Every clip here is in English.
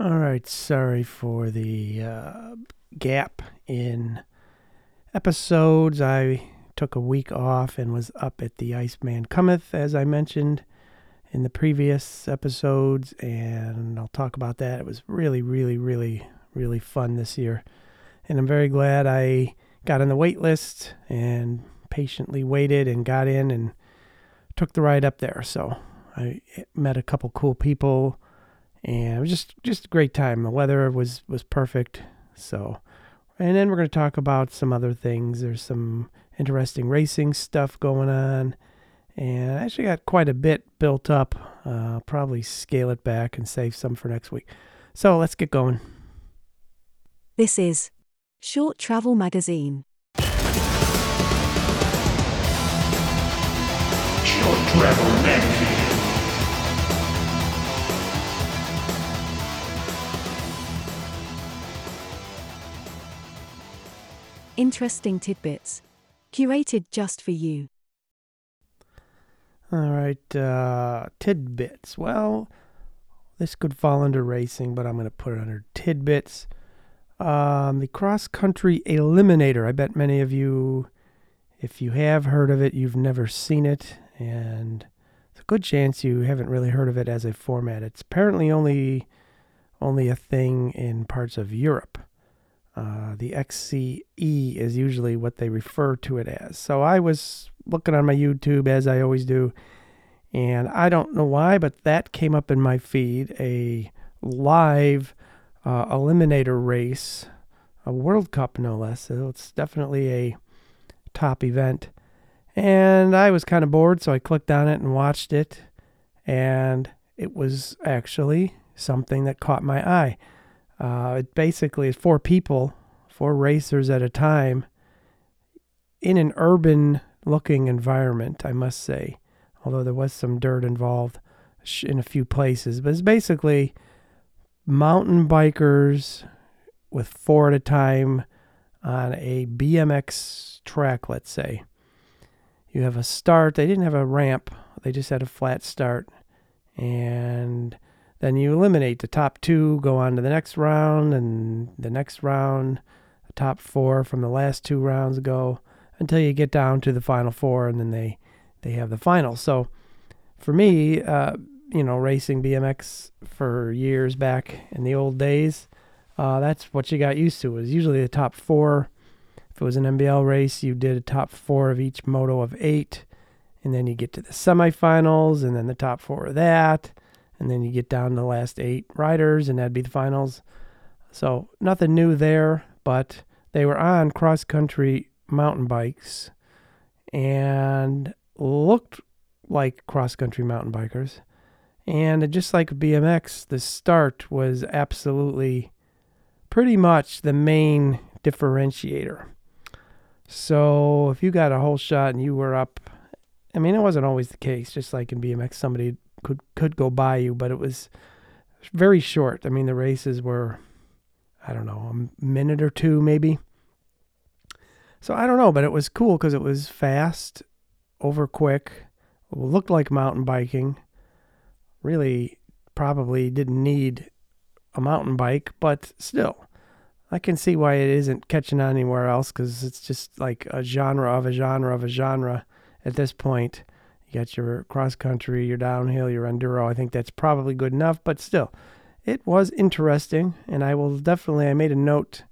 All right, sorry for the uh, gap in episodes. I took a week off and was up at the Iceman Cometh, as I mentioned in the previous episodes, and I'll talk about that. It was really, really, really, really fun this year, and I'm very glad I got on the wait list and patiently waited and got in and took the ride up there. So I met a couple cool people and it was just just a great time. The weather was was perfect. So, and then we're going to talk about some other things. There's some interesting racing stuff going on, and I actually got quite a bit built up. Uh, I'll probably scale it back and save some for next week. So let's get going. This is Short Travel Magazine. Short Travel Magazine. Interesting tidbits. Curated just for you. All right, uh, tidbits. Well, this could fall under racing, but I'm going to put it under tidbits. Um, the cross country eliminator. I bet many of you, if you have heard of it, you've never seen it, and it's a good chance you haven't really heard of it as a format. It's apparently only only a thing in parts of Europe. Uh, the XCE is usually what they refer to it as. So I was looking on my YouTube as I always do, and I don't know why, but that came up in my feed a live uh, eliminator race, a World Cup no less. So it's definitely a top event. And I was kind of bored, so I clicked on it and watched it, and it was actually something that caught my eye. Uh, it basically is four people, four racers at a time, in an urban looking environment, I must say, although there was some dirt involved in a few places. But it's basically mountain bikers with four at a time on a BMX track, let's say. You have a start. They didn't have a ramp, they just had a flat start. And then you eliminate the top two, go on to the next round, and the next round, the top four from the last two rounds go until you get down to the final four, and then they they have the final. So for me, uh, you know, racing BMX for years back in the old days, uh, that's what you got used to. It was usually the top four. If it was an NBL race, you did a top four of each moto of eight, and then you get to the semifinals, and then the top four of that and then you get down to the last eight riders, and that'd be the finals. So nothing new there, but they were on cross country mountain bikes and looked like cross country mountain bikers. And just like BMX, the start was absolutely pretty much the main differentiator. So if you got a whole shot and you were up, I mean, it wasn't always the case. Just like in BMX, somebody could could go by you, but it was very short. I mean, the races were, I don't know, a minute or two maybe. So I don't know, but it was cool because it was fast, over quick, looked like mountain biking. Really, probably didn't need a mountain bike, but still, I can see why it isn't catching on anywhere else because it's just like a genre of a genre of a genre at this point. You got your cross country, your downhill, your enduro. I think that's probably good enough, but still, it was interesting, and I will definitely. I made a note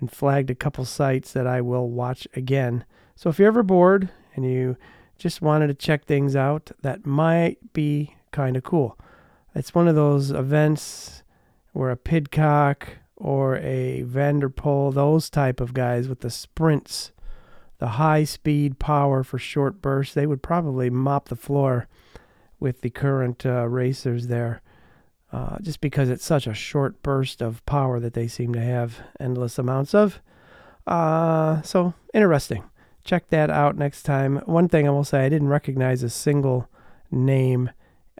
and flagged a couple sites that I will watch again. So if you're ever bored and you just wanted to check things out, that might be kind of cool. It's one of those events where a Pidcock or a Van der Poel, those type of guys with the sprints the high speed power for short bursts, they would probably mop the floor with the current uh, racers there. Uh, just because it's such a short burst of power that they seem to have endless amounts of. Uh, so interesting. Check that out next time. One thing I will say, I didn't recognize a single name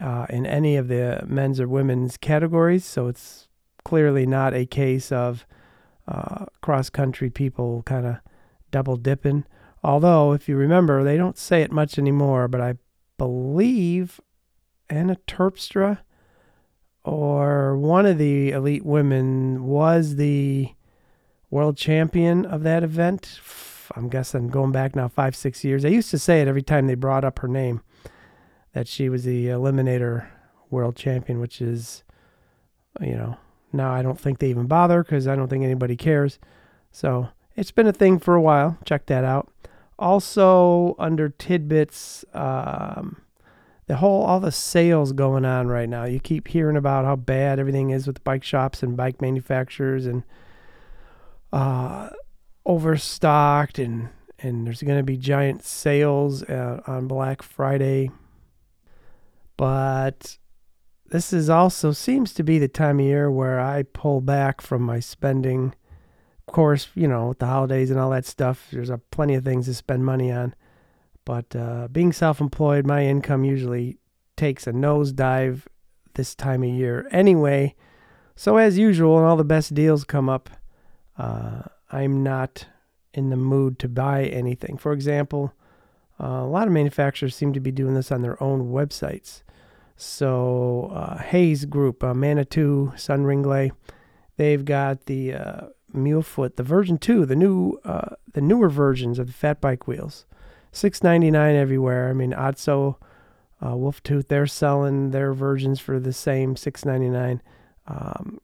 uh, in any of the men's or women's categories, so it's clearly not a case of uh, cross country people kind of double dipping. Although, if you remember, they don't say it much anymore, but I believe Anna Terpstra or one of the elite women was the world champion of that event. I'm guessing going back now five, six years. They used to say it every time they brought up her name that she was the Eliminator world champion, which is, you know, now I don't think they even bother because I don't think anybody cares. So it's been a thing for a while. Check that out. Also, under tidbits, um, the whole all the sales going on right now. You keep hearing about how bad everything is with bike shops and bike manufacturers and uh, overstocked and and there's going to be giant sales uh, on Black Friday. But this is also seems to be the time of year where I pull back from my spending. Course, you know, with the holidays and all that stuff, there's a plenty of things to spend money on. But uh, being self-employed, my income usually takes a nosedive this time of year anyway. So as usual, when all the best deals come up, uh, I'm not in the mood to buy anything. For example, uh, a lot of manufacturers seem to be doing this on their own websites. So uh, Hayes Group, uh, Manitou, Sun Ringlé, they've got the uh, Mulefüt, the version two, the new, uh, the newer versions of the fat bike wheels, six ninety nine everywhere. I mean, Otso, uh, Wolf Tooth, they're selling their versions for the same six ninety nine, um,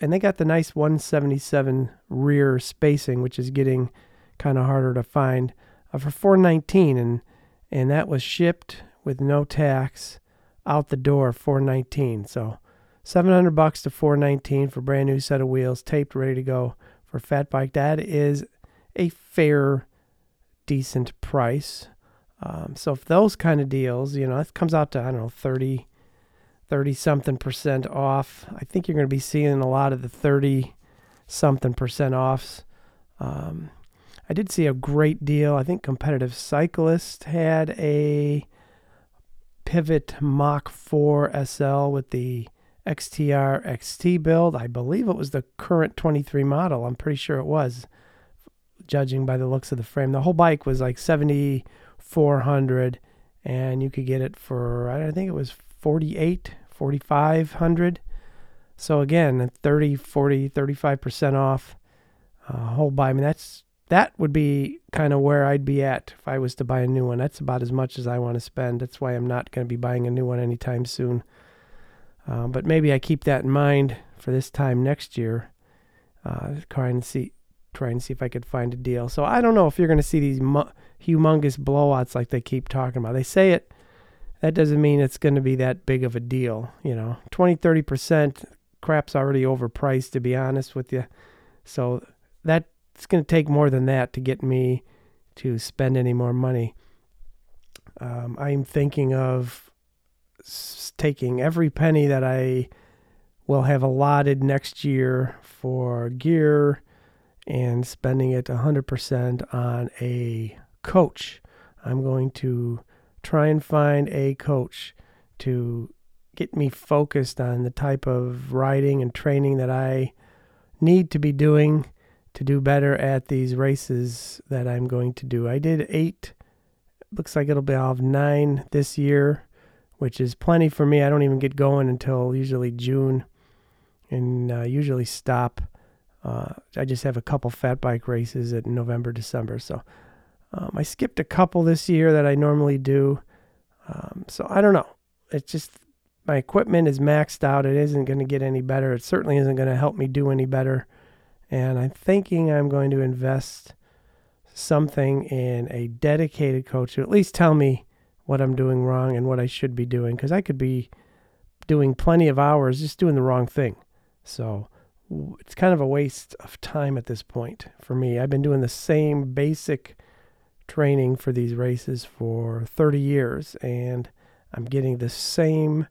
and they got the nice one seventy seven rear spacing, which is getting kind of harder to find, uh, for four nineteen, and and that was shipped with no tax out the door 419 so 700 bucks to 419 for brand new set of wheels taped ready to go for fat bike. That is a fair decent price. Um, so if those kind of deals you know it comes out to i don't know 30 30 something percent off. I think you're going to be seeing a lot of the 30 something percent offs. Um, i did see a great deal. I think competitive cyclist had a Pivot Mach 4 SL with the XTR XT build. I believe it was the current 23 model. I'm pretty sure it was, judging by the looks of the frame. The whole bike was like 7400 and you could get it for I think it was 48, 4500. So again, 30, 40, 35% off uh, whole bike. I mean that's that would be kind of where I'd be at if I was to buy a new one. That's about as much as I want to spend. That's why I'm not going to be buying a new one anytime soon. Uh, but maybe I keep that in mind for this time next year. Uh, trying to see, trying to see if I could find a deal. So I don't know if you're going to see these mu- humongous blowouts like they keep talking about. They say it. That doesn't mean it's going to be that big of a deal. You know, 20, 30 percent. Crap's already overpriced, to be honest with you. So that it's going to take more than that to get me to spend any more money. Um, I'm thinking of taking every penny that I will have allotted next year for gear and spending it 100% on a coach. I'm going to try and find a coach to get me focused on the type of riding and training that I need to be doing to do better at these races that I'm going to do. I did eight. Looks like it'll be I'll have nine this year, which is plenty for me. I don't even get going until usually June, and uh, usually stop. Uh, I just have a couple fat bike races in November, December. So um, I skipped a couple this year that I normally do. Um, so I don't know. It's just my equipment is maxed out. It isn't going to get any better. It certainly isn't going to help me do any better and I'm thinking I'm going to invest something in a dedicated coach to at least tell me what I'm doing wrong and what I should be doing because I could be doing plenty of hours just doing the wrong thing. So it's kind of a waste of time at this point for me. I've been doing the same basic training for these races for 30 years and I'm getting the same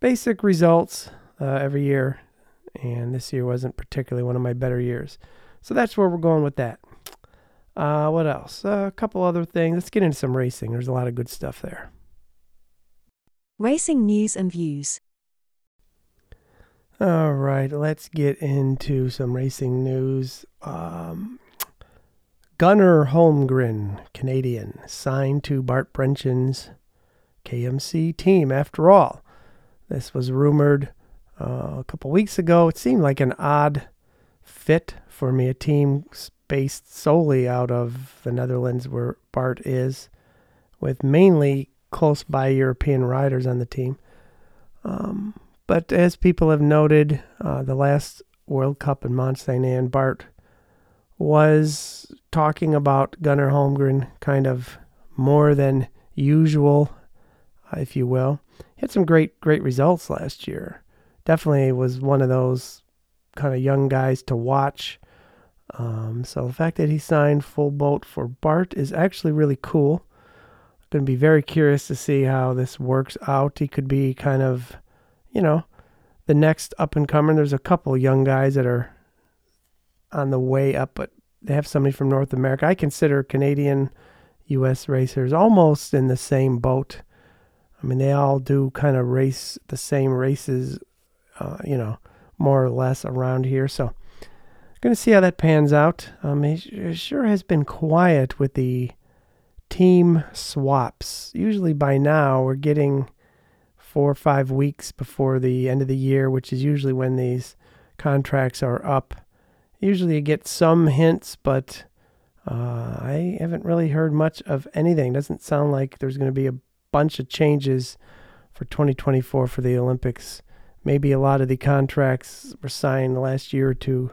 basic results uh, every year and this year wasn't particularly one of my better years. So that's where we're going with that. Uh, what else? Uh, a couple other things. Let's get into some racing. There's a lot of good stuff there. Racing news and views. All right, let's get into some racing news. Um, Gunnar Holmgren, Canadian, signed to Bart Brentjens's KMC team. After all, this was rumored uh, a couple weeks ago. It seemed like an odd fit for me, a team based solely out of the Netherlands where Bart is, with mainly close by European riders on the team. Um, but as people have noted, uh, the last World Cup in Mont Saint Anne, Bart was talking about Gunnar Holmgren kind of more than usual, if you will. He had some great, great results last year. Definitely was one of those kind of young guys to watch. Um, so the fact that he signed full boat for Bart is actually really cool. I'm Going to be very curious to see how this works out. He could be kind of, you know, the next up and comer. There's a couple young guys that are on the way up, but they have somebody from North America. I consider Canadian U.S. racers almost in the same boat. I mean, they all do kind of race the same races, uh, you know, more or less around here. So, going to see how that pans out. Um, it sure has been quiet with the team swaps. Usually by now, we're getting four or five weeks before the end of the year, which is usually when these contracts are up. Usually you get some hints, but uh, I haven't really heard much of anything. Doesn't sound like there's going to be a bunch of changes for 2024 for the Olympics. Maybe a lot of the contracts were signed the last year or two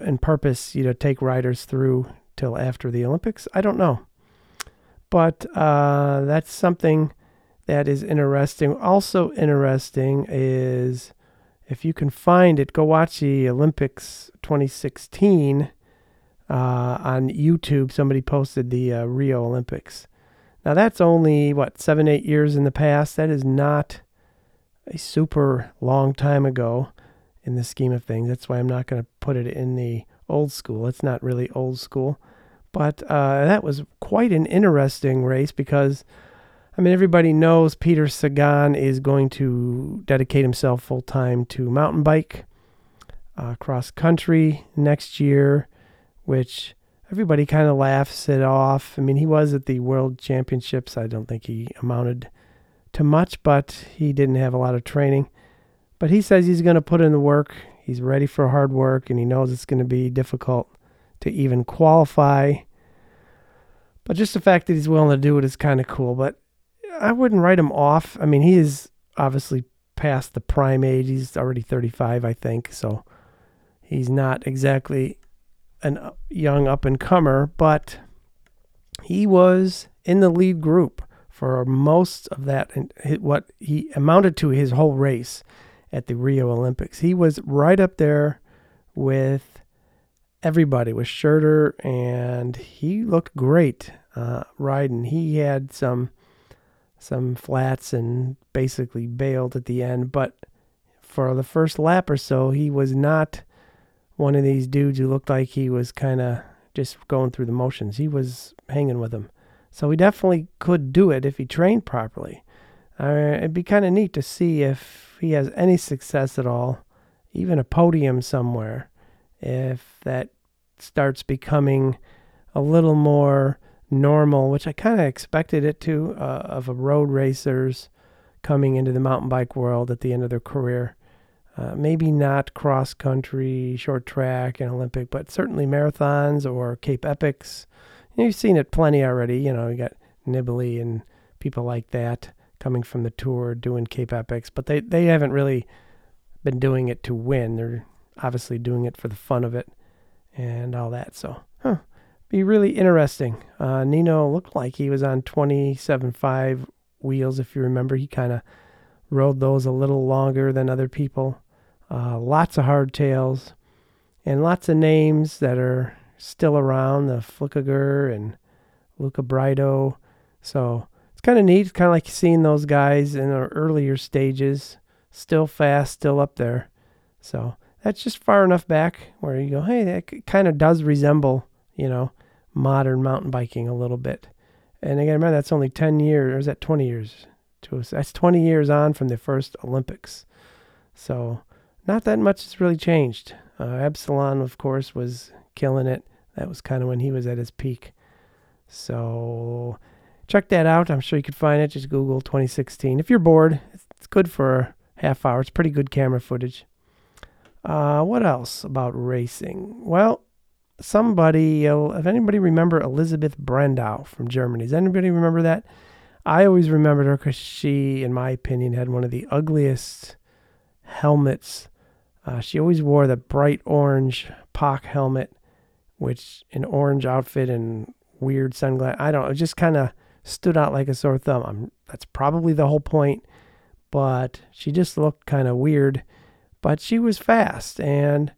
in purpose, you know, take riders through till after the Olympics. I don't know, but uh, that's something that is interesting. Also interesting is if you can find it, go watch the Olympics 2016 uh, on YouTube. Somebody posted the uh, Rio Olympics. Now that's only what seven, eight years in the past. That is not a super long time ago in the scheme of things. That's why I'm not going to put it in the old school. It's not really old school, but uh, that was quite an interesting race because. I mean, everybody knows Peter Sagan is going to dedicate himself full time to mountain bike, uh, cross country next year, which everybody kind of laughs it off. I mean, he was at the World Championships. I don't think he amounted to much, but he didn't have a lot of training. But he says he's going to put in the work. He's ready for hard work, and he knows it's going to be difficult to even qualify. But just the fact that he's willing to do it is kind of cool. But I wouldn't write him off. I mean, he is obviously past the prime age. He's already 35, I think. So he's not exactly a young up and comer, but he was in the lead group for most of that and what he amounted to his whole race at the Rio Olympics. He was right up there with everybody with Schurter and he looked great uh, riding. He had some some flats and basically bailed at the end, but for the first lap or so, he was not one of these dudes who looked like he was kind of just going through the motions. He was hanging with him. So he definitely could do it if he trained properly. Uh, it'd be kind of neat to see if he has any success at all, even a podium somewhere, if that starts becoming a little more normal, which I kind of expected it to, uh, of a road racers coming into the mountain bike world at the end of their career. Uh, maybe not cross country, short track, and Olympic, but certainly marathons or Cape Epics. You've seen it plenty already. You know, you got Nibali and people like that coming from the tour doing Cape Epics, but they, they haven't really been doing it to win. They're obviously doing it for the fun of it and all that. So, huh, be really interesting. Uh, Nino looked like he was on 27.5 wheels, if you remember. He kind of rode those a little longer than other people. Uh, lots of hardtails and lots of names that are still around the Flückiger and Luca Braidot. So kind of neat. It's kind of like seeing those guys in the earlier stages, still fast, still up there. So that's just far enough back where you go, hey, that kind of does resemble, you know, modern mountain biking a little bit. And again, remember that's only 10 years, or is that 20 years? That's 20 years on from the first Olympics. So not that much has really changed. Uh, Absalon, of course, was killing it. That was kind of when he was at his peak. So check that out. I'm sure you could find it. Just Google 2016. If you're bored, it's good for a half hour. It's pretty good camera footage. Uh, what else about racing? Well, somebody, uh, if anybody remember Elisabeth Brandau from Germany, does anybody remember that? I always remembered her because she, in my opinion, had one of the ugliest helmets. Uh, she always wore the bright orange POC helmet, which an orange outfit and weird sunglasses. I don't know, just kind of stood out like a sore thumb. I'm, that's probably the whole point, but she just looked kind of weird. But she was fast, and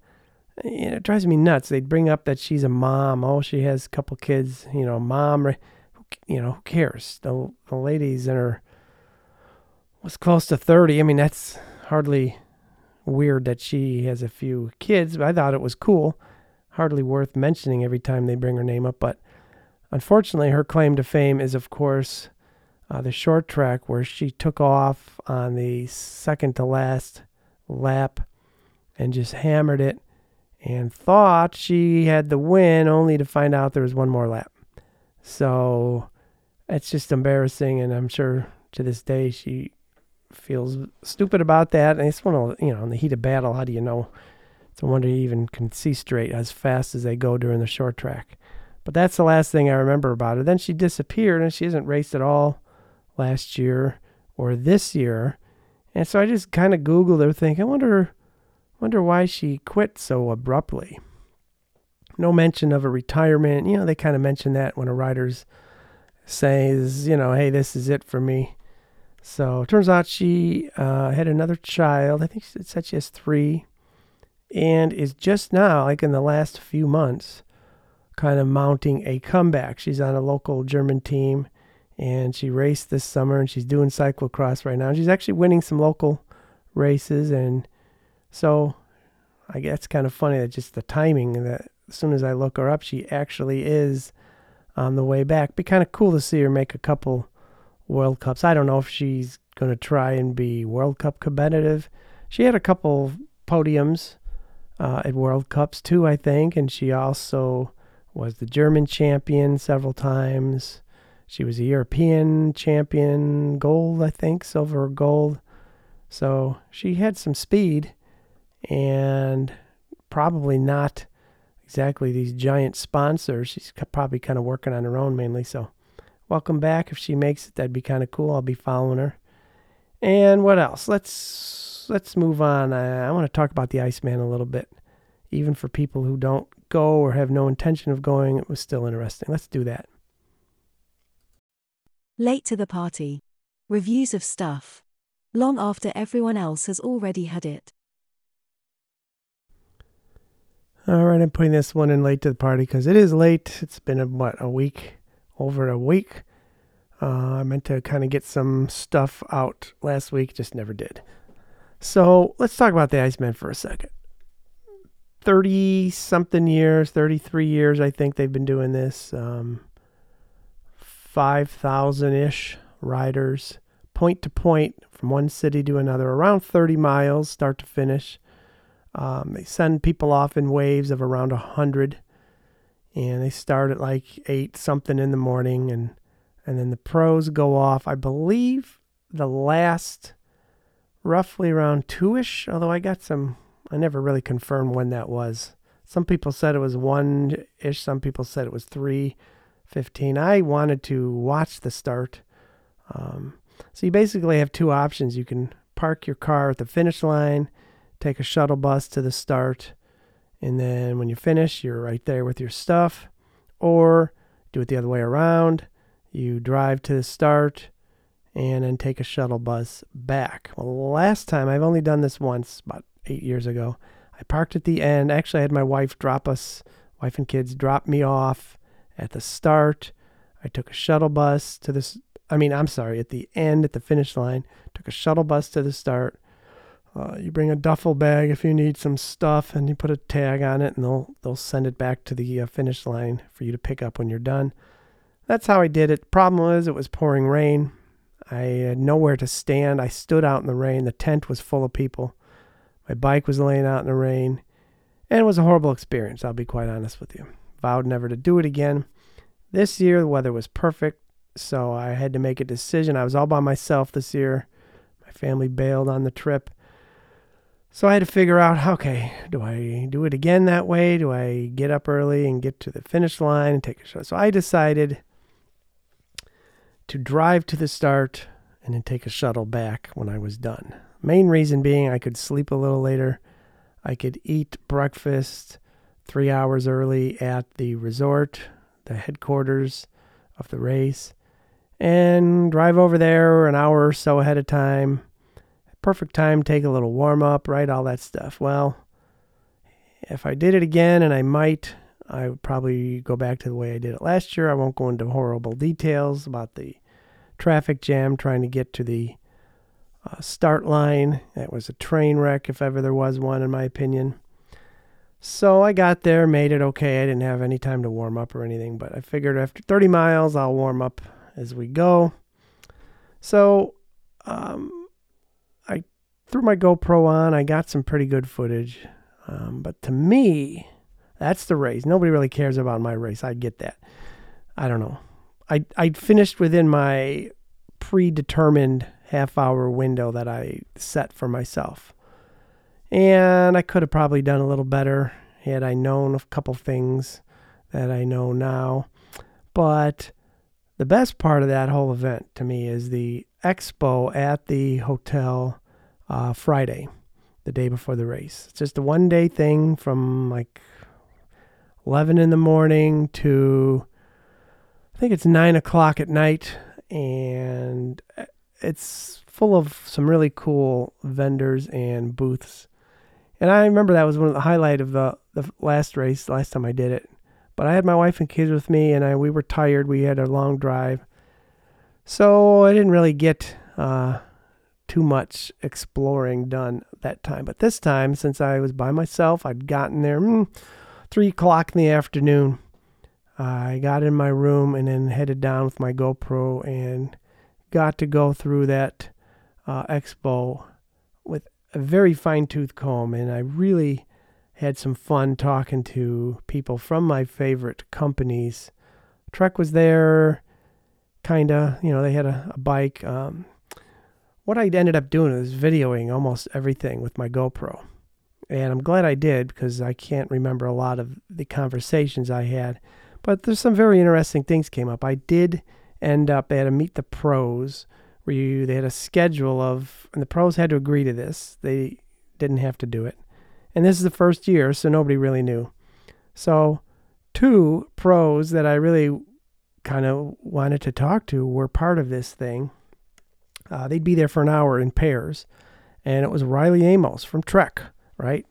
you know, it drives me nuts. They'd bring up that she's a mom. Oh, she has a couple kids. You know, mom. You know, who cares? The the lady's in her was close to thirty. I mean, that's hardly weird that she has a few kids. But I thought it was cool. Hardly worth mentioning every time they bring her name up. But unfortunately, her claim to fame is, of course, uh, the short track where she took off on the second to last lap and just hammered it and thought she had the win only to find out there was one more lap. So it's just embarrassing and I'm sure to this day she feels stupid about that. And it's one of you know, in the heat of battle, how do you know? It's a wonder you even can see straight as fast as they go during the short track. But that's the last thing I remember about her. Then she disappeared and she hasn't raced at all last year or this year. And so I just kind of Googled her, thinking, I wonder, wonder why she quit so abruptly. No mention of a retirement. You know, they kind of mention that when a rider's says, you know, hey, this is it for me. So it turns out she uh, had another child. I think it said she has three, and is just now, like in the last few months, kind of mounting a comeback. She's on a local German team, and she raced this summer, and she's doing cyclocross right now. She's actually winning some local races, and so I guess it's kind of funny that just the timing that as soon as I look her up, she actually is on the way back. Be kind of cool to see her make a couple World Cups. I don't know if she's going to try and be World Cup competitive. She had a couple podiums uh, at World Cups too, I think, and she also was the German champion several times. She was a European champion, gold, I think, silver or gold. So she had some speed and probably not exactly these giant sponsors. She's probably kind of working on her own mainly. So welcome back. If she makes it, that'd be kind of cool. I'll be following her. And what else? Let's let's move on. I, I want to talk about the Iceman a little bit. Even for people who don't go or have no intention of going, it was still interesting. Let's do that. Late to the party. Reviews of stuff. Long after everyone else has already had it. All right, I'm putting this one in late to the party because it is late. It's been a, what a week, over a week. Uh, I meant to kind of get some stuff out last week, just never did. So let's talk about the Iceman for a second. 30 something years, 33 years, I think they've been doing this. Um, 5,000 ish riders, point to point from one city to another, around 30 miles, start to finish. Um, they send people off in waves of around 100, and they start at like 8 something in the morning, and, and then the pros go off. I believe the last roughly around 2 ish, although I got some I never really confirmed when that was. Some people said it was one ish. Some people said it was three fifteen. I wanted to watch the start. Um, so you basically have two options. You can park your car at the finish line, take a shuttle bus to the start, and then when you finish, you're right there with your stuff. Or do it the other way around. You drive to the start and then take a shuttle bus back. Well, last time I've only done this once, about eight years ago. I parked at the end. Actually, I had my wife drop us, wife and kids drop me off at the start. I took a shuttle bus to this. I mean, I'm sorry, at the end, at the finish line, took a shuttle bus to the start. Uh, you bring a duffel bag if you need some stuff, and you put a tag on it, and they'll they'll send it back to the uh, finish line for you to pick up when you're done. That's how I did it. Problem was, it was pouring rain. I had nowhere to stand. I stood out in the rain. The tent was full of people. My bike was laying out in the rain, and it was a horrible experience, I'll be quite honest with you. Vowed never to do it again. This year, the weather was perfect, so I had to make a decision. I was all by myself this year. My family bailed on the trip, So I had to figure out, okay, do I do it again that way? Do I get up early and get to the finish line and take a shot? So I decided to drive to the start and then take a shuttle back when I was done. Main reason being I could sleep a little later. I could eat breakfast three hours early at the resort, the headquarters of the race, and drive over there an hour or so ahead of time. Perfect time, take a little warm up, right? All that stuff. Well, if I did it again, and I might, I would probably go back to the way I did it last year. I won't go into horrible details about the traffic jam trying to get to the uh, start line. That was a train wreck, if ever there was one, in my opinion. So I got there, made it okay. I didn't have any time to warm up or anything, but I figured after 30 miles, I'll warm up as we go. So um, I threw my GoPro on. I got some pretty good footage. Um, but to me, that's the race. Nobody really cares about my race. I get that. I don't know. I I finished within my predetermined half hour window that I set for myself. And I could have probably done a little better had I known a couple things that I know now. But the best part of that whole event to me is the expo at the hotel uh, Friday, the day before the race. It's just a one day thing from like 11 in the morning to I think it's 9 o'clock at night. And it's full of some really cool vendors and booths. And I remember that was one of the highlight of the, the last race, last time I did it. But I had my wife and kids with me, and I we were tired. We had a long drive, so I didn't really get uh, too much exploring done that time. But this time, since I was by myself, I'd gotten there mm, three o'clock in the afternoon. I got in my room and then headed down with my GoPro and got to go through that uh, expo with a very fine tooth comb. And I really had some fun talking to people from my favorite companies. Trek was there, kind of, you know, they had a, a bike. Um, what I ended up doing was videoing almost everything with my GoPro. And I'm glad I did because I can't remember a lot of the conversations I had. But there's some very interesting things came up. I did end up they had to meet the pros where you they had a schedule of and the pros had to agree to this. They didn't have to do it. And this is the first year, so nobody really knew. So two pros that I really kind of wanted to talk to were part of this thing. Uh, they'd be there for an hour in pairs, and it was Riley Amos from Trek, right?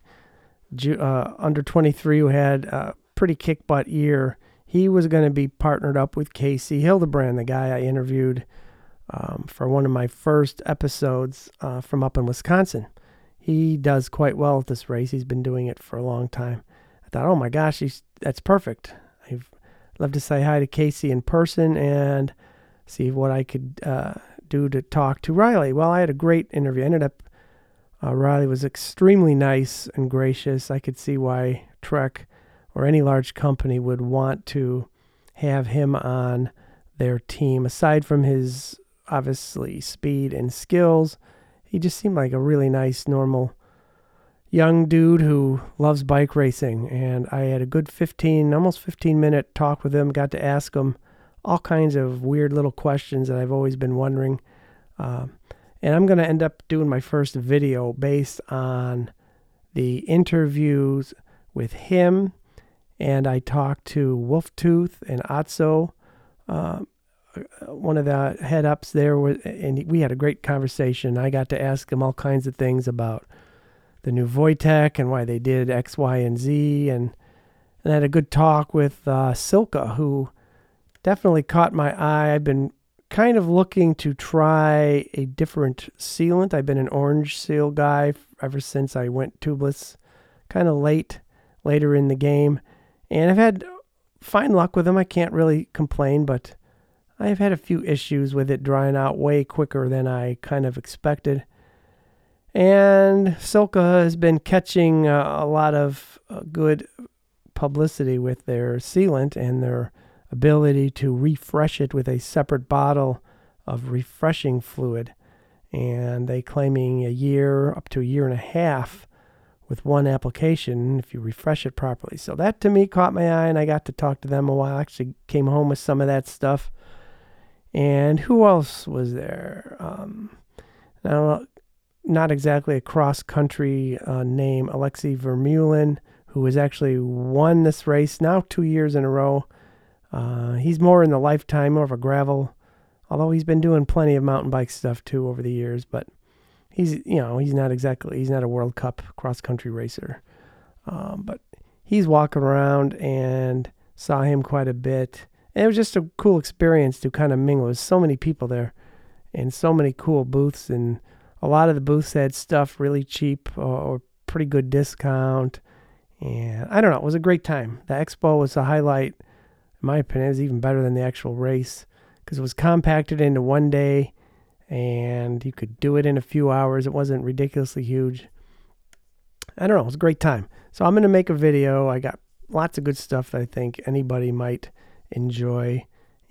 Uh, under 23 who had a pretty kick butt year he was going to be partnered up with Casey Hildebrand, the guy I interviewed um, for one of my first episodes uh, from up in Wisconsin. He does quite well at this race. He's been doing it for a long time. I thought, oh my gosh, that's perfect. I'd love to say hi to Casey in person and see what I could uh, do to talk to Riley. Well, I had a great interview. I ended up, uh, Riley was extremely nice and gracious. I could see why Trek or any large company would want to have him on their team. Aside from his obviously speed and skills, he just seemed like a really nice, normal young dude who loves bike racing. And I had a good 15, almost 15 minute talk with him. Got to ask him all kinds of weird little questions that I've always been wondering. Uh, and I'm going to end up doing my first video based on the interviews with him and I talked to Wolf Tooth and Otso, uh, one of the head ups there, and we had a great conversation. I got to ask him all kinds of things about the new Voytek and why they did X, Y, and Z, and and I had a good talk with uh, Silca, who definitely caught my eye. I've been kind of looking to try a different sealant. I've been an orange seal guy ever since I went tubeless, kind of late, later in the game. And I've had fine luck with them. I can't really complain, but I've had a few issues with it drying out way quicker than I kind of expected. And Silca has been catching uh, a lot of uh, good publicity with their sealant and their ability to refresh it with a separate bottle of refreshing fluid. And they claiming a year up to a year and a half with one application if you refresh it properly. So that to me caught my eye, and I got to talk to them a while. Actually, came home with some of that stuff. And who else was there? Um, now, not exactly a cross country uh, name, Alexey Vermeulen, who has actually won this race now two years in a row. Uh, he's more in the lifetime, more of a gravel, although he's been doing plenty of mountain bike stuff too over the years. But he's, you know, he's not exactly, he's not a World Cup cross country racer. Um, but he's walking around and saw him quite a bit. And it was just a cool experience to kind of mingle. There's so many people there and so many cool booths. And a lot of the booths had stuff really cheap or, or pretty good discount. And I don't know, it was a great time. The expo was a highlight in my opinion, is even better than the actual race because it was compacted into one day and you could do it in a few hours. It wasn't ridiculously huge. I don't know. It was a great time. So I'm going to make a video. I got lots of good stuff that I think anybody might enjoy.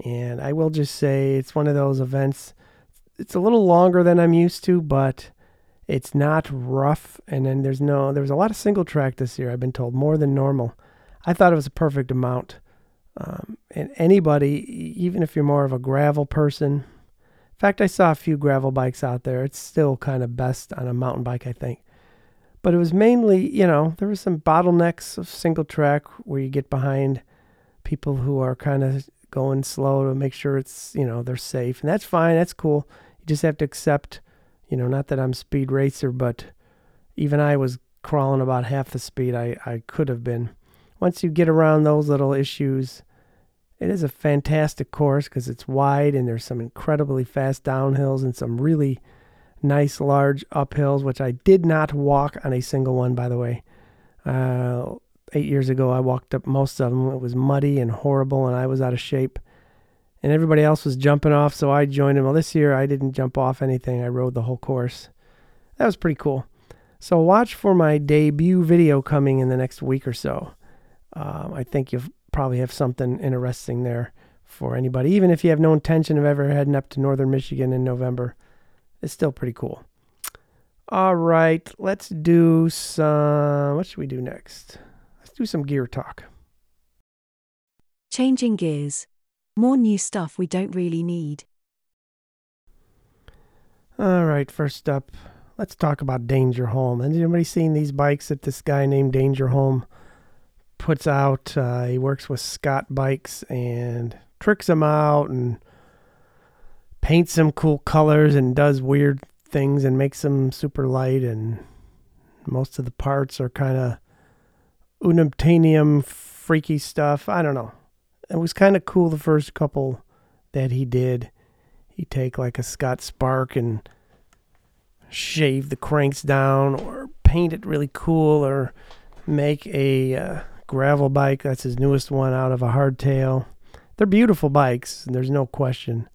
And I will just say it's one of those events. It's a little longer than I'm used to, but it's not rough. And then there's no, there was a lot of single track this year. I've been told more than normal. I thought it was a perfect amount. Um, and anybody, even if you're more of a gravel person, in fact, I saw a few gravel bikes out there. It's still kind of best on a mountain bike, I think. But it was mainly, you know, there were some bottlenecks of single track where you get behind people who are kind of going slow to make sure it's, you know, they're safe. And that's fine. That's cool. You just have to accept, you know, not that I'm speed racer, but even I was crawling about half the speed I, I could have been. Once you get around those little issues, it is a fantastic course because it's wide and there's some incredibly fast downhills and some really nice large uphills, which I did not walk on a single one, by the way. Uh, eight years ago, I walked up most of them. It was muddy and horrible, and I was out of shape. And everybody else was jumping off, so I joined them. Well, this year I didn't jump off anything. I rode the whole course. That was pretty cool. So watch for my debut video coming in the next week or so. Um, I think you'll probably have something interesting there for anybody. Even if you have no intention of ever heading up to northern Michigan in November, it's still pretty cool. All right, let's do some. What should we do next? Let's do some gear talk. Changing gears. More new stuff we don't really need. All right, first up, let's talk about Dangerholm. Has anybody seen these bikes that this guy named Dangerholm puts out. Uh, he works with Scott Bikes and tricks them out and paints them cool colors and does weird things and makes them super light. And most of the parts are kind of unobtainium freaky stuff. I don't know. It was kind of cool the first couple that he did. He'd take like a Scott Spark and shave the cranks down or paint it really cool or make a uh, gravel bike. That's his newest one out of a hardtail. They're beautiful bikes, there's no question.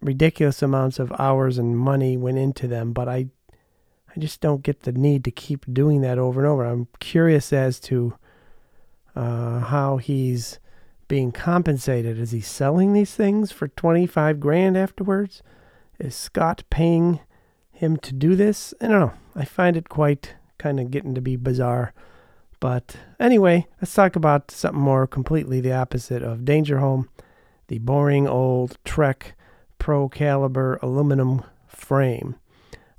Ridiculous amounts of hours and money went into them, but I I just don't get the need to keep doing that over and over. I'm curious as to uh, how he's being compensated. Is he selling these things for 25 grand afterwards? Is Scott paying him to do this? I don't know. I find it quite kind of getting to be bizarre. But anyway, let's talk about something more completely the opposite of Dangerholm the boring old Trek Pro Caliber aluminum frame.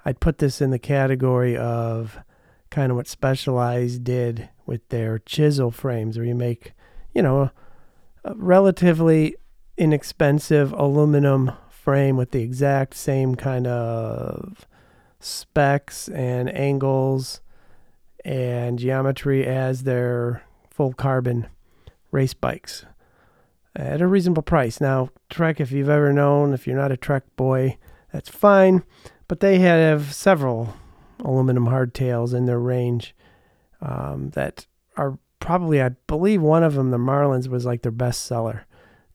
I'd put this in the category of kind of what Specialized did with their chisel frames, where you make, you know, a, relatively inexpensive aluminum frame with the exact same kind of specs and angles and geometry as their full carbon race bikes at a reasonable price. Now, Trek, if you've ever known, if you're not a Trek boy, that's fine, but they have several aluminum hardtails in their range um, that are probably, I believe, one of them, the Marlins, was like their best seller.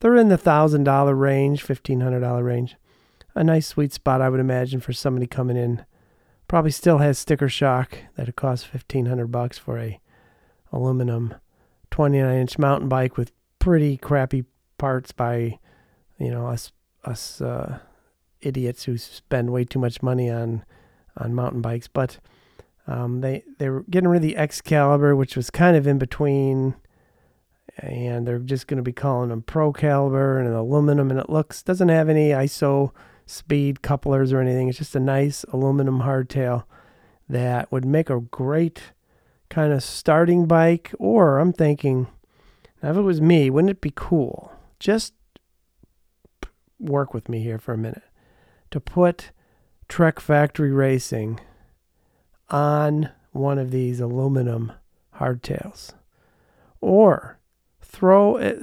They're in the thousand dollar range, fifteen hundred dollar range. A nice sweet spot, I would imagine, for somebody coming in Probably still has sticker shock that it costs fifteen hundred bucks for a aluminum twenty nine inch mountain bike with pretty crappy parts by you know us us uh, idiots who spend way too much money on on mountain bikes. But Um, they they were getting rid of the X-Caliber, which was kind of in between, and they're just going to be calling them Pro Caliber and an aluminum, and it looks doesn't have any ISO speed couplers or anything. It's just a nice aluminum hardtail that would make a great kind of starting bike. Or I'm thinking, now if it was me, wouldn't it be cool? Just work with me here for a minute to put Trek Factory Racing on one of these aluminum hardtails. Or throw uh,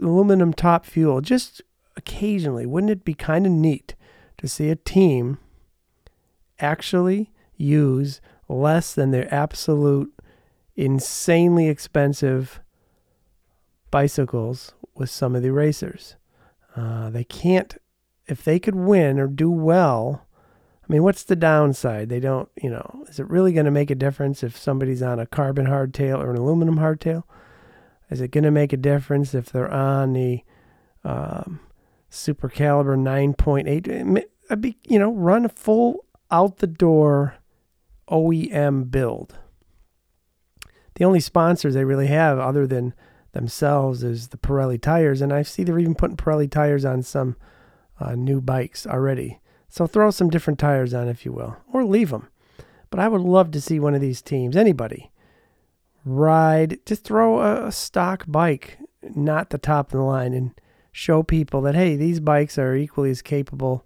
aluminum top fuel just occasionally. Wouldn't it be kind of neat to see a team actually use less than their absolute insanely expensive bicycles with some of the racers? Uh, they can't, if they could win or do well. I mean, what's the downside? They don't, you know, is it really going to make a difference if somebody's on a carbon hardtail or an aluminum hardtail? Is it going to make a difference if they're on the um, super caliber 9.8? I'd be, you know, run a full out the door OEM build. The only sponsors they really have, other than themselves, is the Pirelli tires, and I see they're even putting Pirelli tires on some uh, new bikes already. So throw some different tires on, if you will, or leave them. But I would love to see one of these teams, anybody, ride, just throw a, a stock bike, not the top of the line, and show people that, hey, these bikes are equally as capable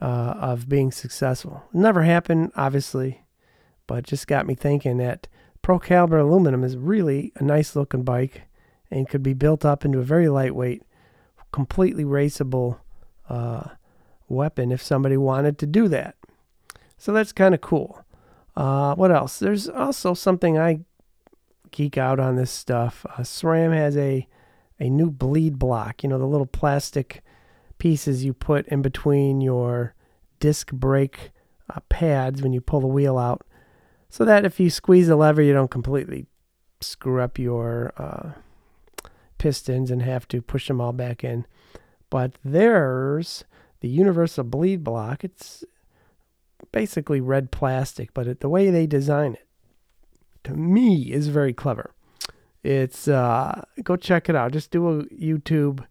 uh, of being successful. Never happened, obviously, but just got me thinking that Pro Caliber aluminum is really a nice looking bike and could be built up into a very lightweight, completely raceable uh, weapon if somebody wanted to do that. So that's kind of cool. Uh, what else? There's also something I geek out on this stuff. Uh, SRAM has a a new bleed block. You know the little plastic pieces you put in between your disc brake uh, pads when you pull the wheel out, so that if you squeeze the lever, you don't completely screw up your uh, pistons and have to push them all back in. But there's the universal bleed block. It's basically red plastic, but it, the way they design it to me is very clever. It's uh, go check it out. Just do a YouTube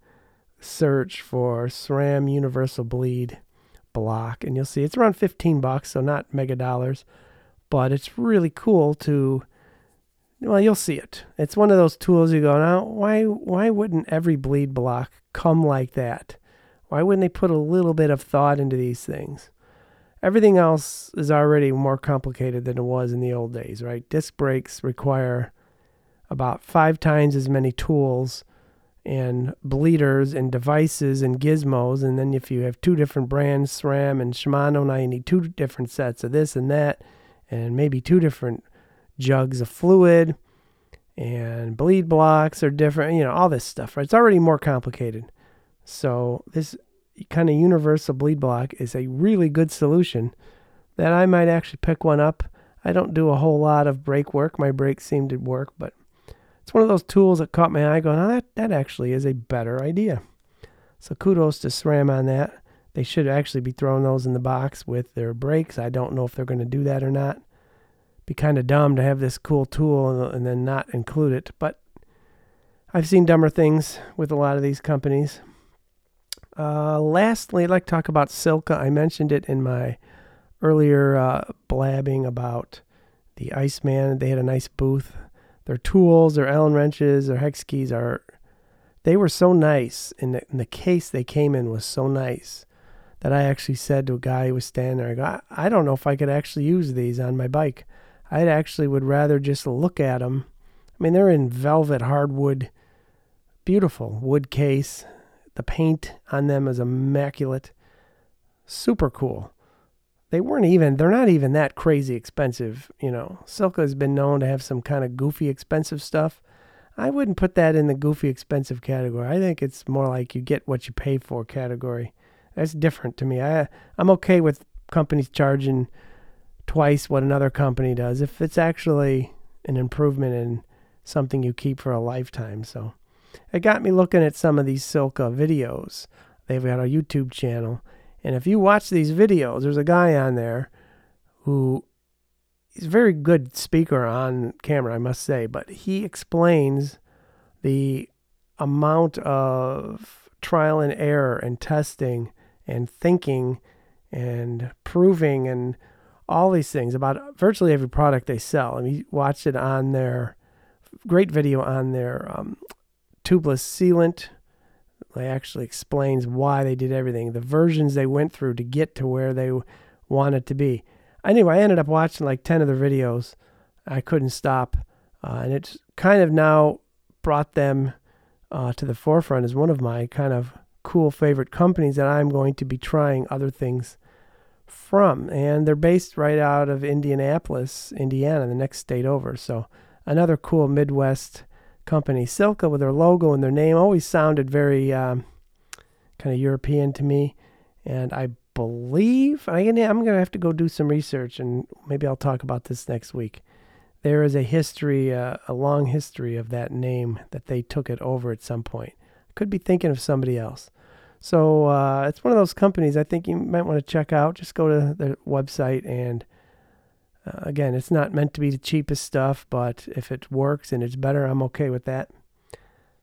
search for SRAM Universal Bleed block, and you'll see it's around 15 bucks, so not mega dollars, but it's really cool to. Well, you'll see it. It's one of those tools you go now. Why why wouldn't every bleed block come like that? Why wouldn't they put a little bit of thought into these things? Everything else is already more complicated than it was in the old days, right? Disc brakes require about five times as many tools and bleeders and devices and gizmos. And then if you have two different brands, SRAM and Shimano, now you need two different sets of this and that, and maybe two different jugs of fluid and bleed blocks are different, you know, all this stuff, right? It's already more complicated. So this kind of universal bleed block is a really good solution that I might actually pick one up. I don't do a whole lot of brake work. My brakes seem to work, but it's one of those tools that caught my eye going, oh, that, that actually is a better idea. So kudos to SRAM on that. They should actually be throwing those in the box with their brakes. I don't know if they're going to do that or not. Be kind of dumb to have this cool tool and, then not include it, but I've seen dumber things with a lot of these companies. Uh, lastly, I'd like to talk about Silca. I mentioned it in my earlier uh, blabbing about the Iceman. They had a nice booth. Their tools, their Allen wrenches, their hex keys are, they were so nice. And the, and the case they came in was so nice that I actually said to a guy who was standing there, I go, I, I don't know if I could actually use these on my bike. I actually would rather just look at them. I mean, they're in velvet hardwood, beautiful wood case. The paint on them is immaculate. Super cool. They weren't even, they're not even that crazy expensive. You know, Silca has been known to have some kind of goofy expensive stuff. I wouldn't put that in the goofy expensive category. I think it's more like you get what you pay for category. That's different to me. I I'm okay with companies charging twice what another company does if it's actually an improvement in something you keep for a lifetime. So it got me looking at some of these Silca videos. They've got a YouTube channel. And if you watch these videos, there's a guy on there who he's a very good speaker on camera, I must say, but he explains the amount of trial and error and testing and thinking and proving and all these things about virtually every product they sell. And he watched it on their great video on their um, tubeless sealant. It actually explains why they did everything, the versions they went through to get to where they wanted to be. Anyway, I ended up watching like 10 of their videos. I couldn't stop. Uh, and it's kind of now brought them uh, to the forefront as one of my kind of cool favorite companies that I'm going to be trying other things from. And they're based right out of Indianapolis, Indiana, the next state over. So another cool Midwest company. Silca with their logo and their name always sounded very um, kind of European to me. And I believe I, I'm going to have to go do some research and maybe I'll talk about this next week. There is a history, uh, a long history of that name that they took it over at some point. Could be thinking of somebody else. So uh, it's one of those companies I think you might want to check out. Just go to their website and uh, again, it's not meant to be the cheapest stuff, but if it works and it's better, I'm okay with that.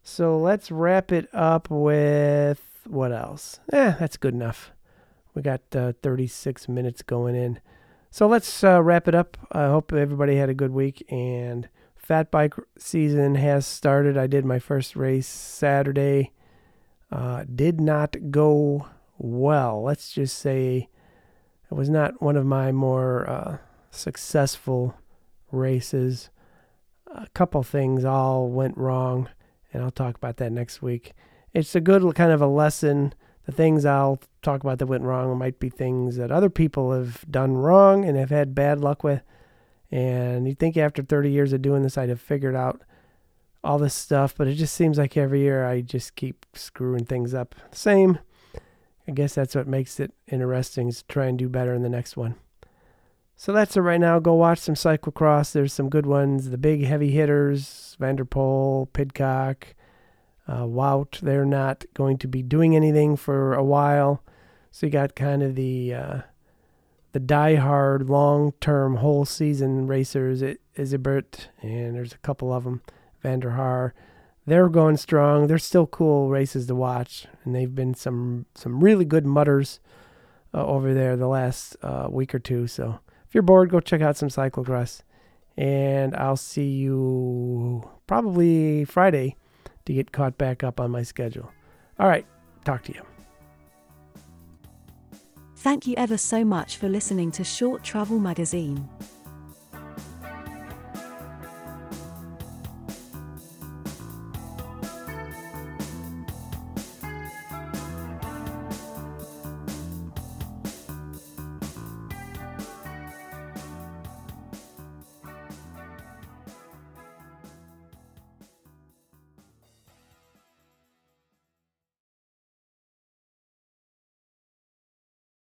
So let's wrap it up with what else? Eh, that's good enough. We got uh, 36 minutes going in. So let's uh, wrap it up. I hope everybody had a good week and fat bike season has started. I did my first race Saturday. Uh, did not go well. Let's just say it was not one of my more uh, successful races. A couple things all went wrong, and I'll talk about that next week. It's a good kind of a lesson. The things I'll talk about that went wrong might be things that other people have done wrong and have had bad luck with. And you think after 30 years of doing this, I'd have figured out all this stuff, but it just seems like every year I just keep screwing things up. Same. I guess that's what makes it interesting is to try and do better in the next one. So that's it right now. Go watch some cyclocross. There's some good ones. The big heavy hitters, Van der Poel, Pidcock, uh, Wout. They're not going to be doing anything for a while. So you got kind of the uh, the die-hard, long-term, whole season racers. Iserbyt, and there's a couple of them. van der Haar. They're going strong. They're still cool races to watch, and they've been some some really good mutters uh, over there the last uh, week or two. So if you're bored, go check out some cyclocross. And I'll see you probably Friday to get caught back up on my schedule. All right, talk to you. Thank you ever so much for listening to Short Travel Magazine.